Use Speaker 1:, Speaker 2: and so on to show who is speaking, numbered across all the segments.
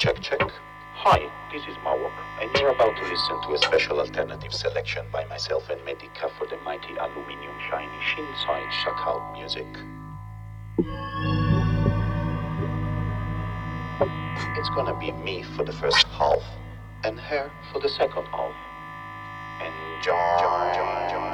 Speaker 1: Check, check. Hi, this is Mawok, and you're about to listen to a special alternative selection by myself and Medica for the mighty aluminium shiny Shinside Shakal music. It's gonna be me for the first half, and her for the second half. Enjoy.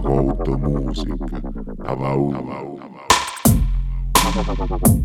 Speaker 2: about the music, about, about, about.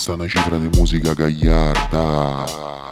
Speaker 2: C'è sta una cifra di musica gagliarda.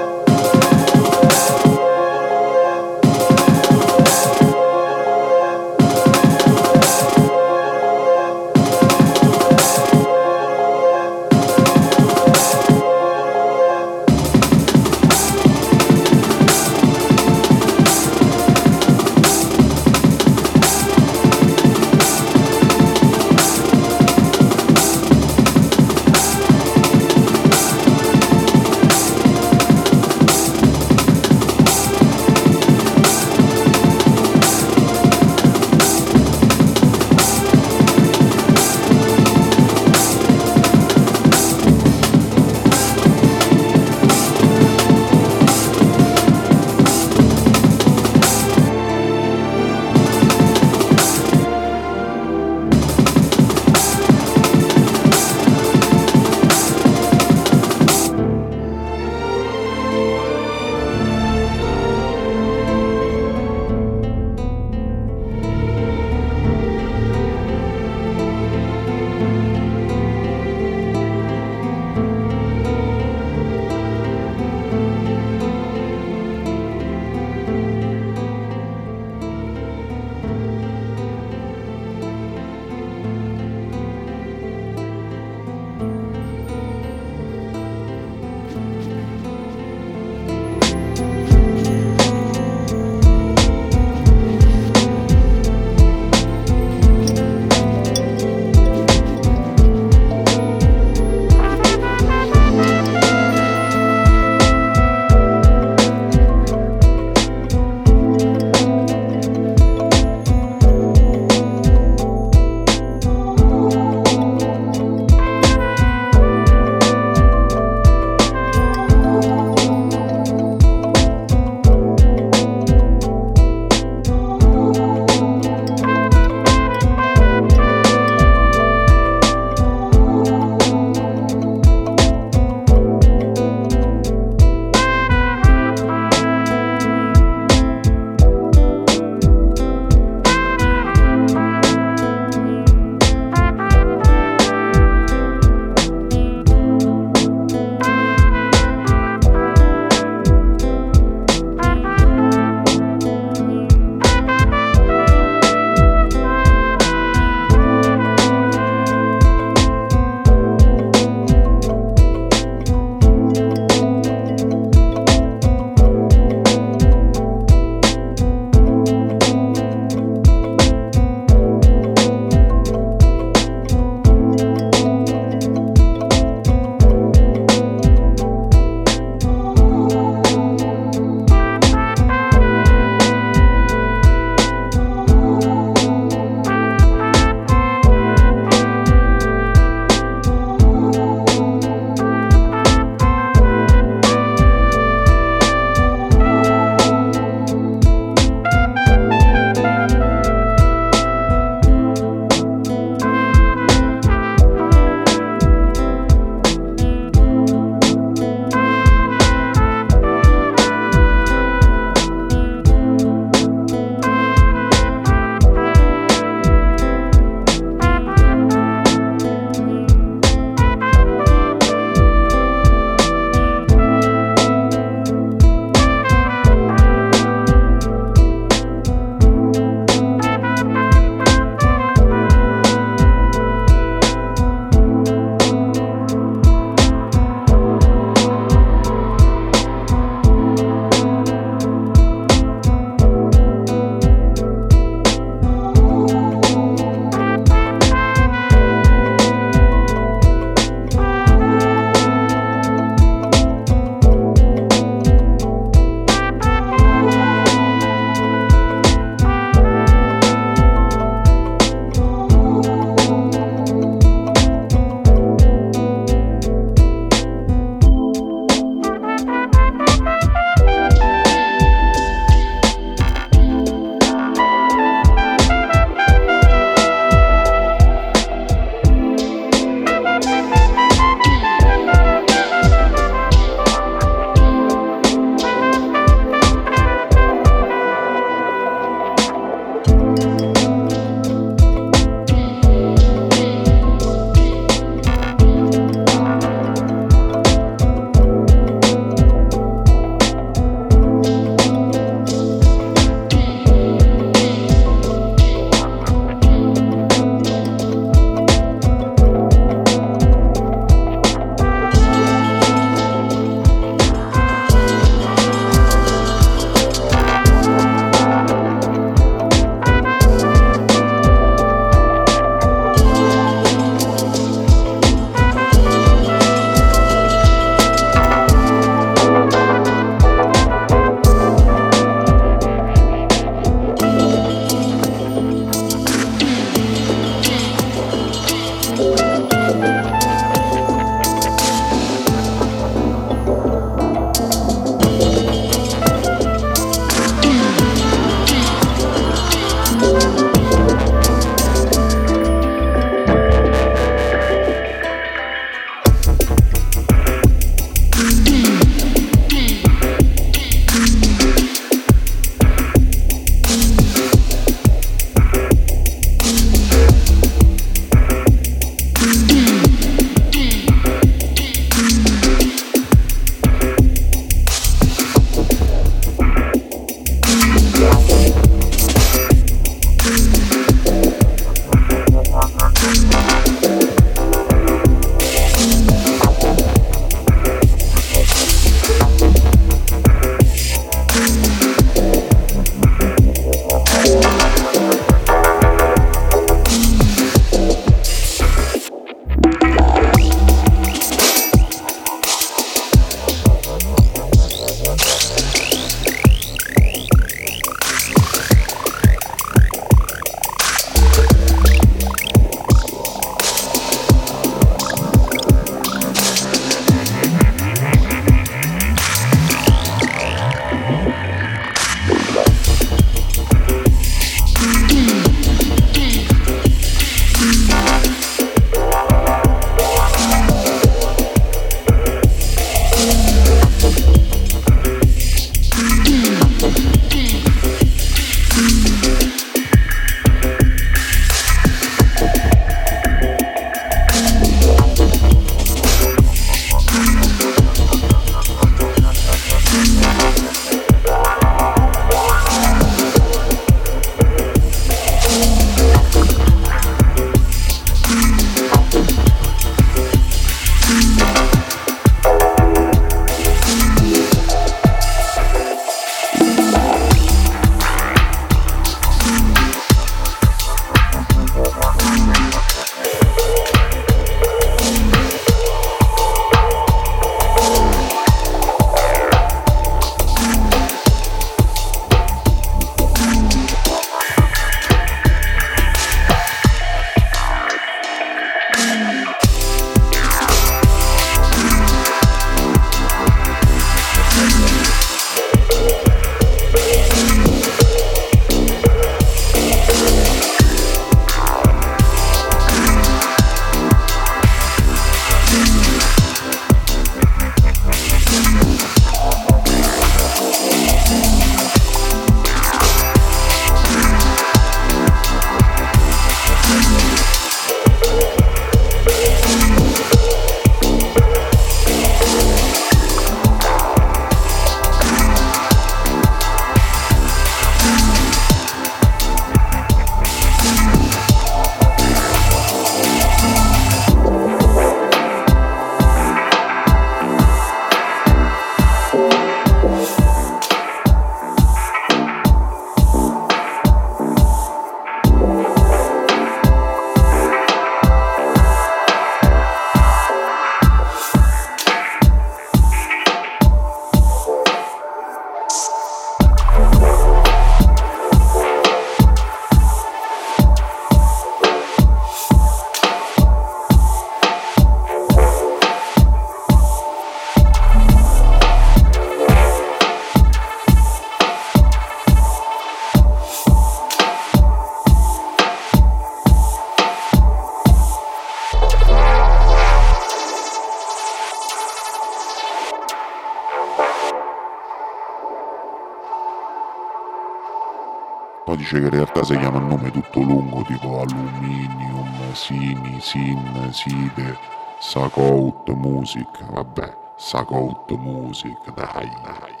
Speaker 2: mängu tipo alluminio, sini, sin, side, saco out music, vabbè, saco out music, dai, dai.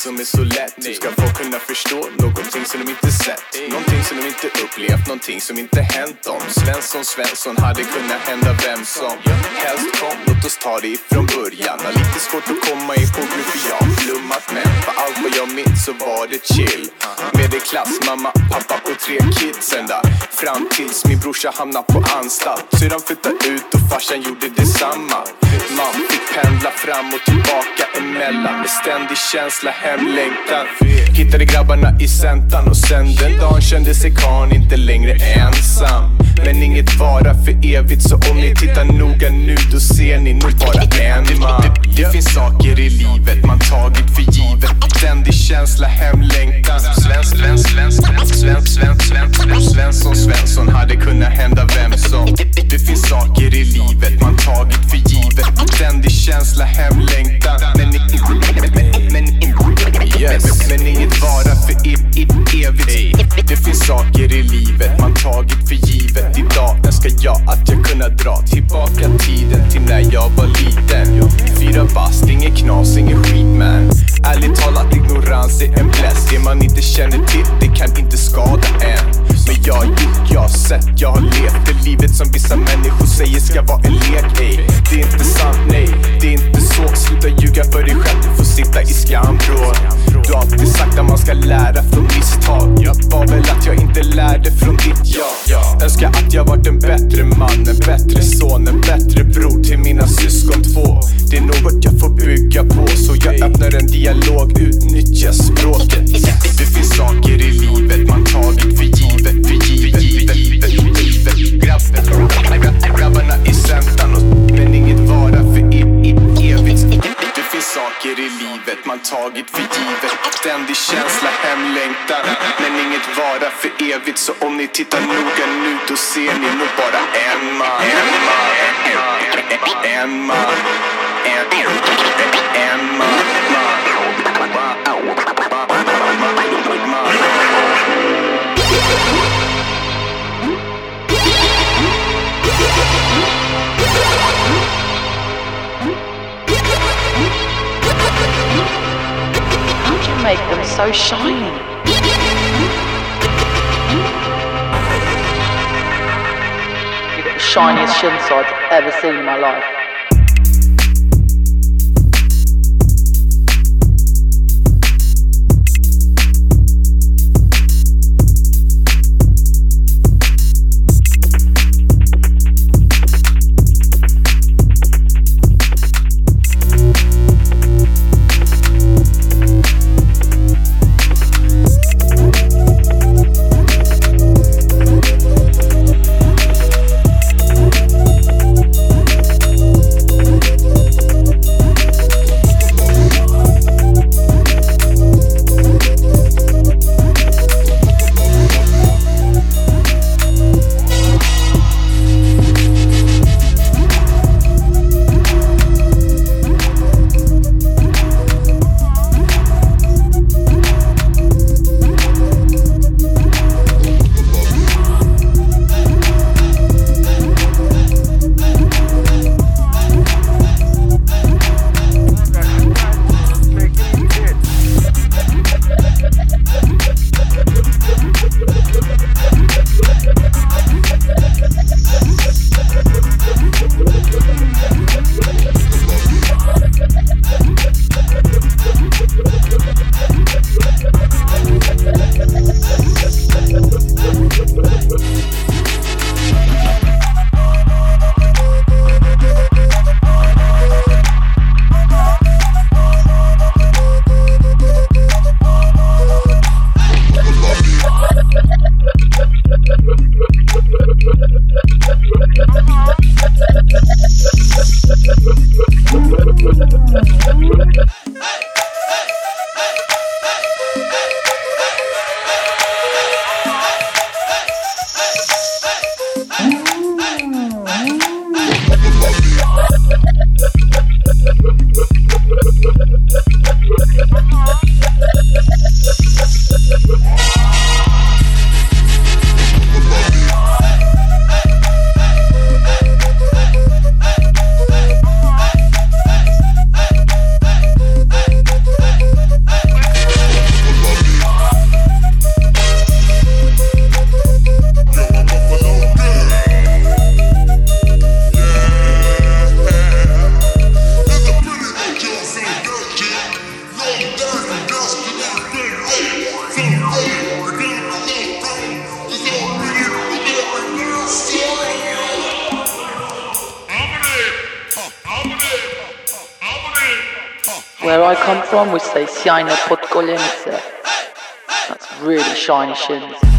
Speaker 3: Som är så lätt. Hur ska folk kunna förstå någonting som de inte sett? Någonting som de inte upplevt, någonting som inte hänt dem. Svensson, Svensson hade kunnat hända vem som helst kom Låt oss ta det ifrån början. Har lite svårt att komma ihåg för jag har flummat Men för allt vad jag minns så var det chill. Medelklass, mamma, pappa och tre kids ända Fram tills min brorsa hamnade på anstalt. Syrran flyttade ut och farsan gjorde detsamma. Man fick pendla fram och tillbaka emellan. Med ständig känsla hemlängtan. Hittade grabbarna i centan och sen den dagen kände sig karln inte längre ensam. Men inget vara för evigt så om ni tittar noga nu då ser ni nog bara en man. Det finns saker i livet man tagit för givet. Ständig känsla hemlängtan. Svensk, svensk, svensk, svensk, svensk, svensk, Svensson, Svensson. Hade kunnat hända vem som. Det finns saker i livet man tagit för givet. Ständig känsla hemlängtan. Men, men, Men in yes. men inget vara för e e evigt Det finns saker i livet man tagit för givet. Idag önskar jag att jag kunna dra tillbaka tiden till när jag var liten. Fyra bast, ingen knas, ingen skit man. Ärligt talat ignorans är en bless. Det man inte känner till, det kan inte skada en. Men jag har gjort, jag har sett, jag har levt. Det livet som vissa människor säger ska vara en lek ey. Det är inte sant, nej, det är inte så. Sluta ljuga för dig själv, du får sitta i skam bror ska lära från misstag. Var väl att jag inte lärde från ditt jag. Önskar att jag varit en bättre man, en bättre son, en bättre bror till mina syskon två. Det är något jag får bygga på Så jag öppnar en dialog, utnyttjar språket. Det finns saker i livet man tagit för givet, för givet, givet, givet, givet. Grabbarna i centan och men inget vara finns saker i livet man tagit för givet. Ständig känsla hemlängtan, men inget vara för evigt. Så om ni tittar noga nu, då ser ni nog bara en man. En man. En man. En man. En man.
Speaker 4: I'm so shiny. You've got the shiniest shin sides I've ever seen in my life. That's really shiny shins.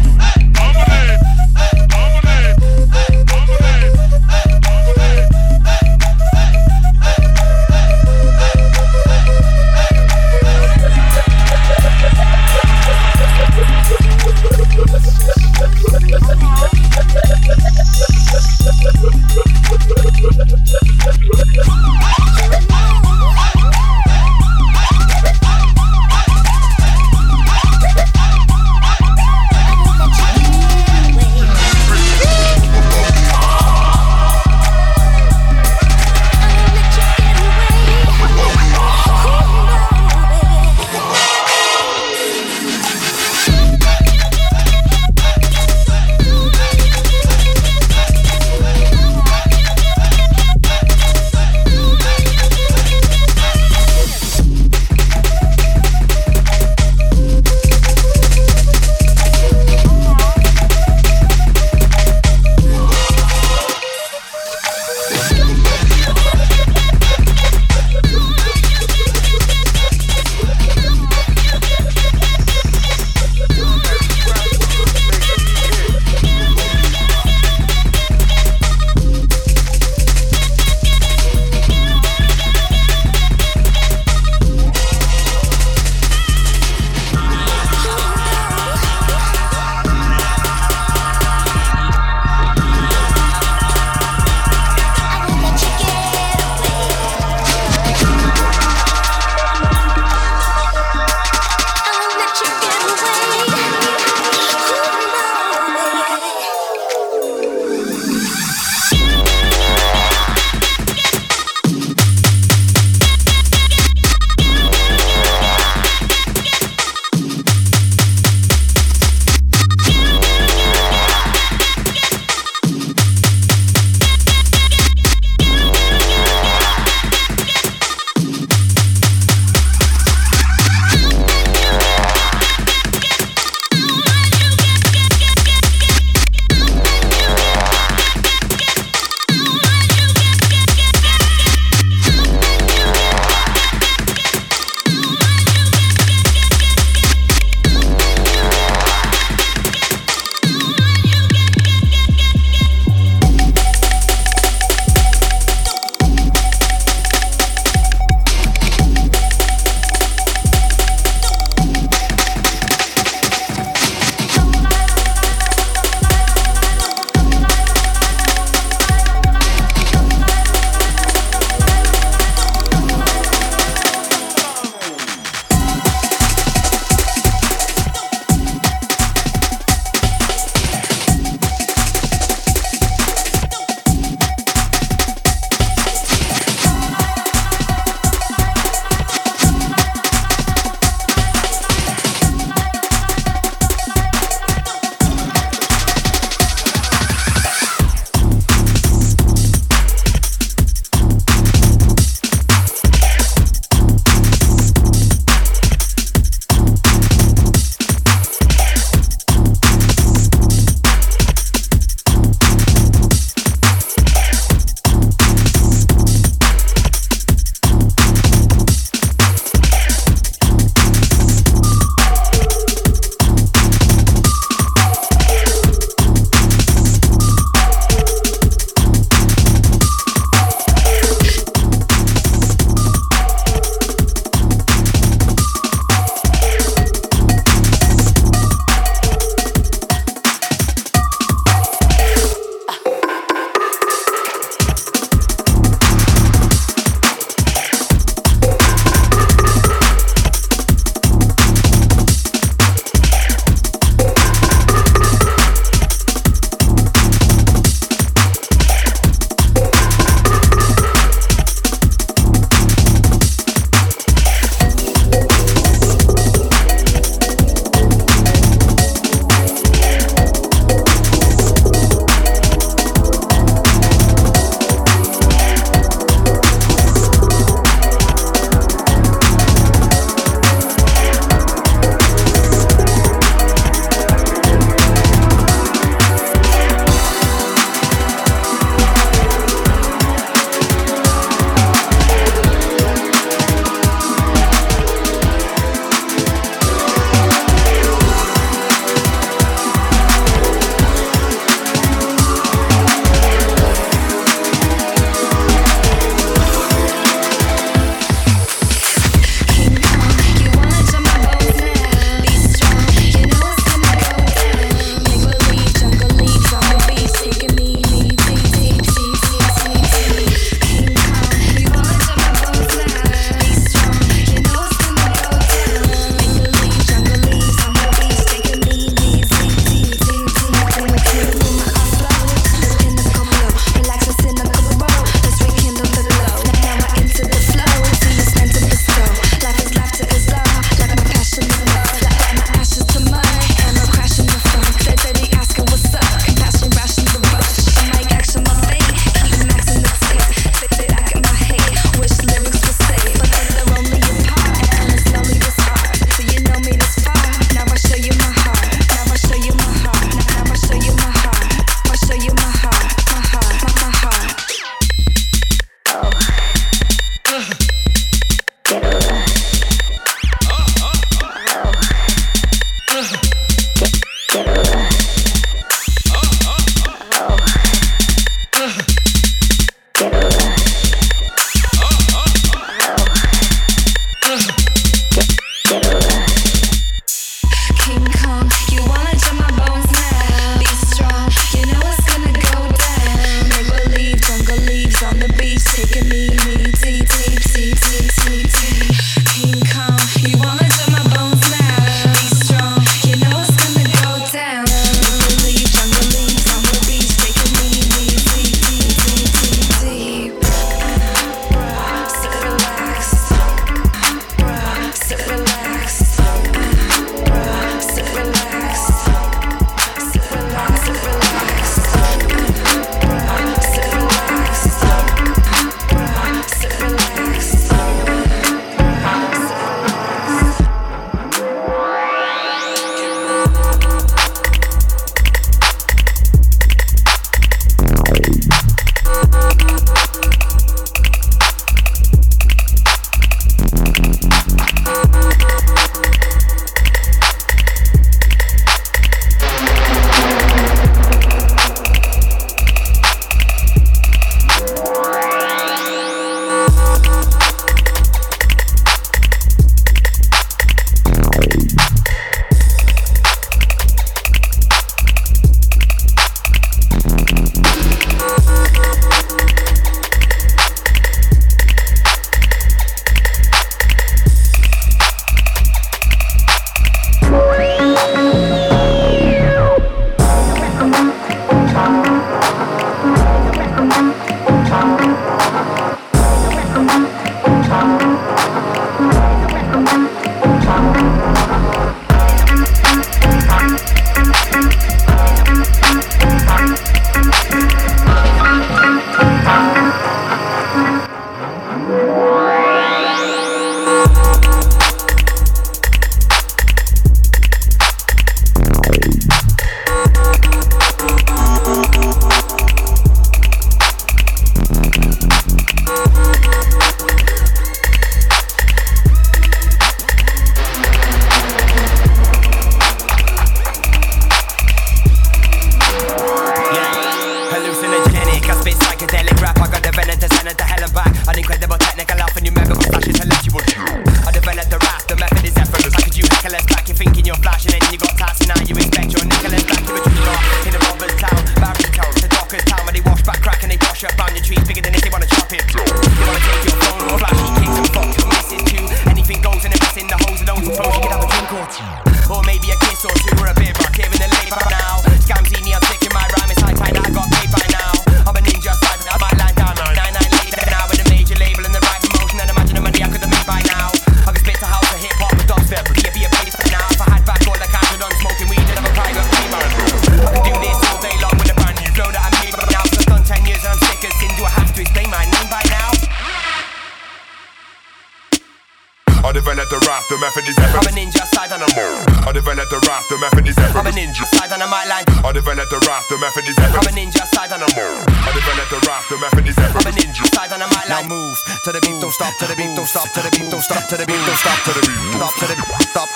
Speaker 5: stop to the beat, don't stop to the beat, don't stop to the beat, stop to the beat, stop.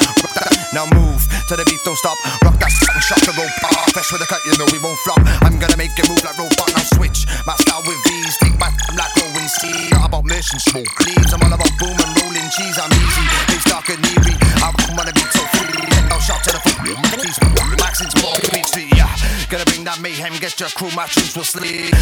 Speaker 5: Now move to the beat, don't stop. Rock that shit and shut the robot. Fresh with a cut, you know we won't flop. I'm gonna make it move like robot. Now switch my style with these. Take my time like rolling see. Not about mission smoke please. I'm all about boom and rolling cheese. I'm easy. It's dark and eerie. I wanna be so free. Now shout to the freak. These Maxins walk the beat street. Gonna bring that mayhem. Get your crew. My troops will sleep.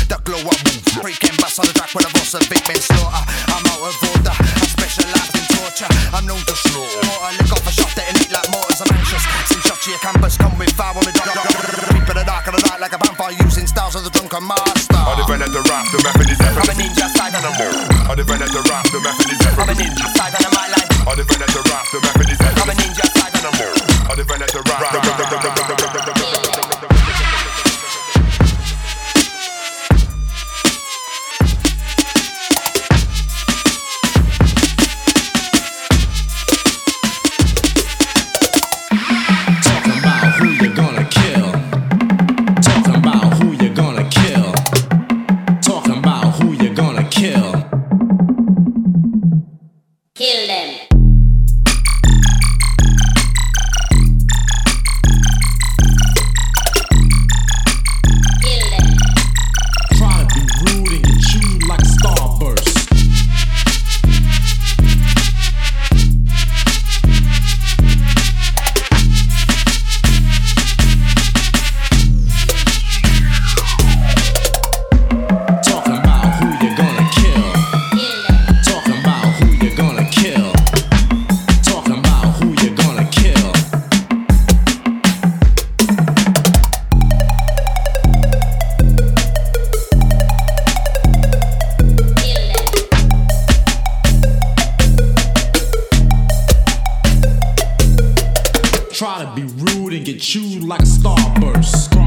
Speaker 6: rude and get chewed like a starburst.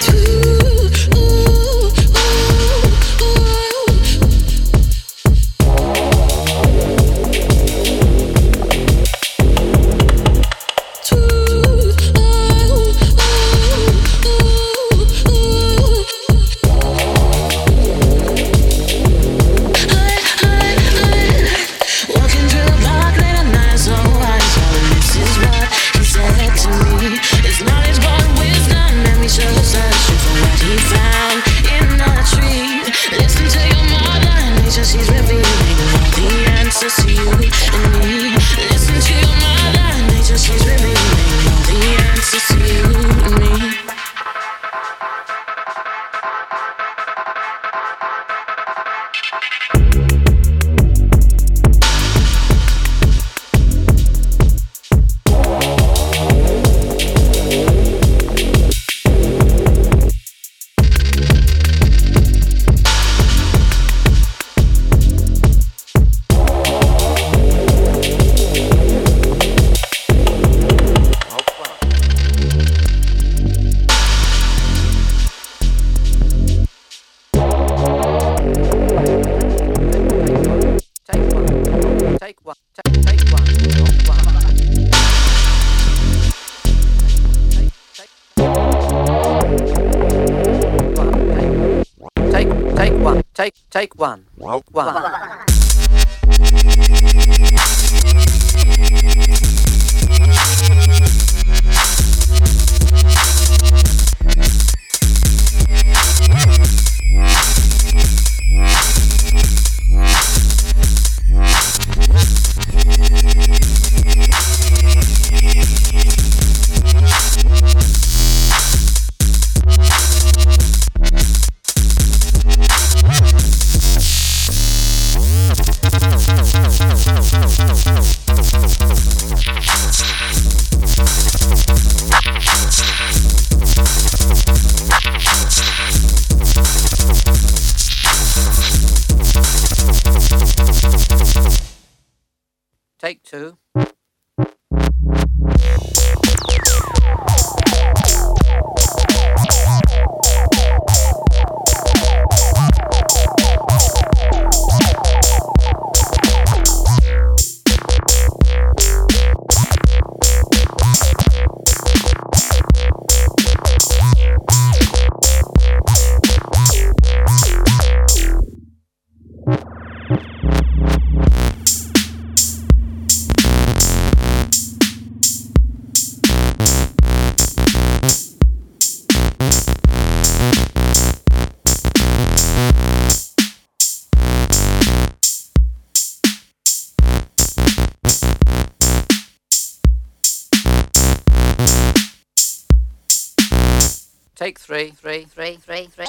Speaker 7: too.
Speaker 8: Three, three, three, three,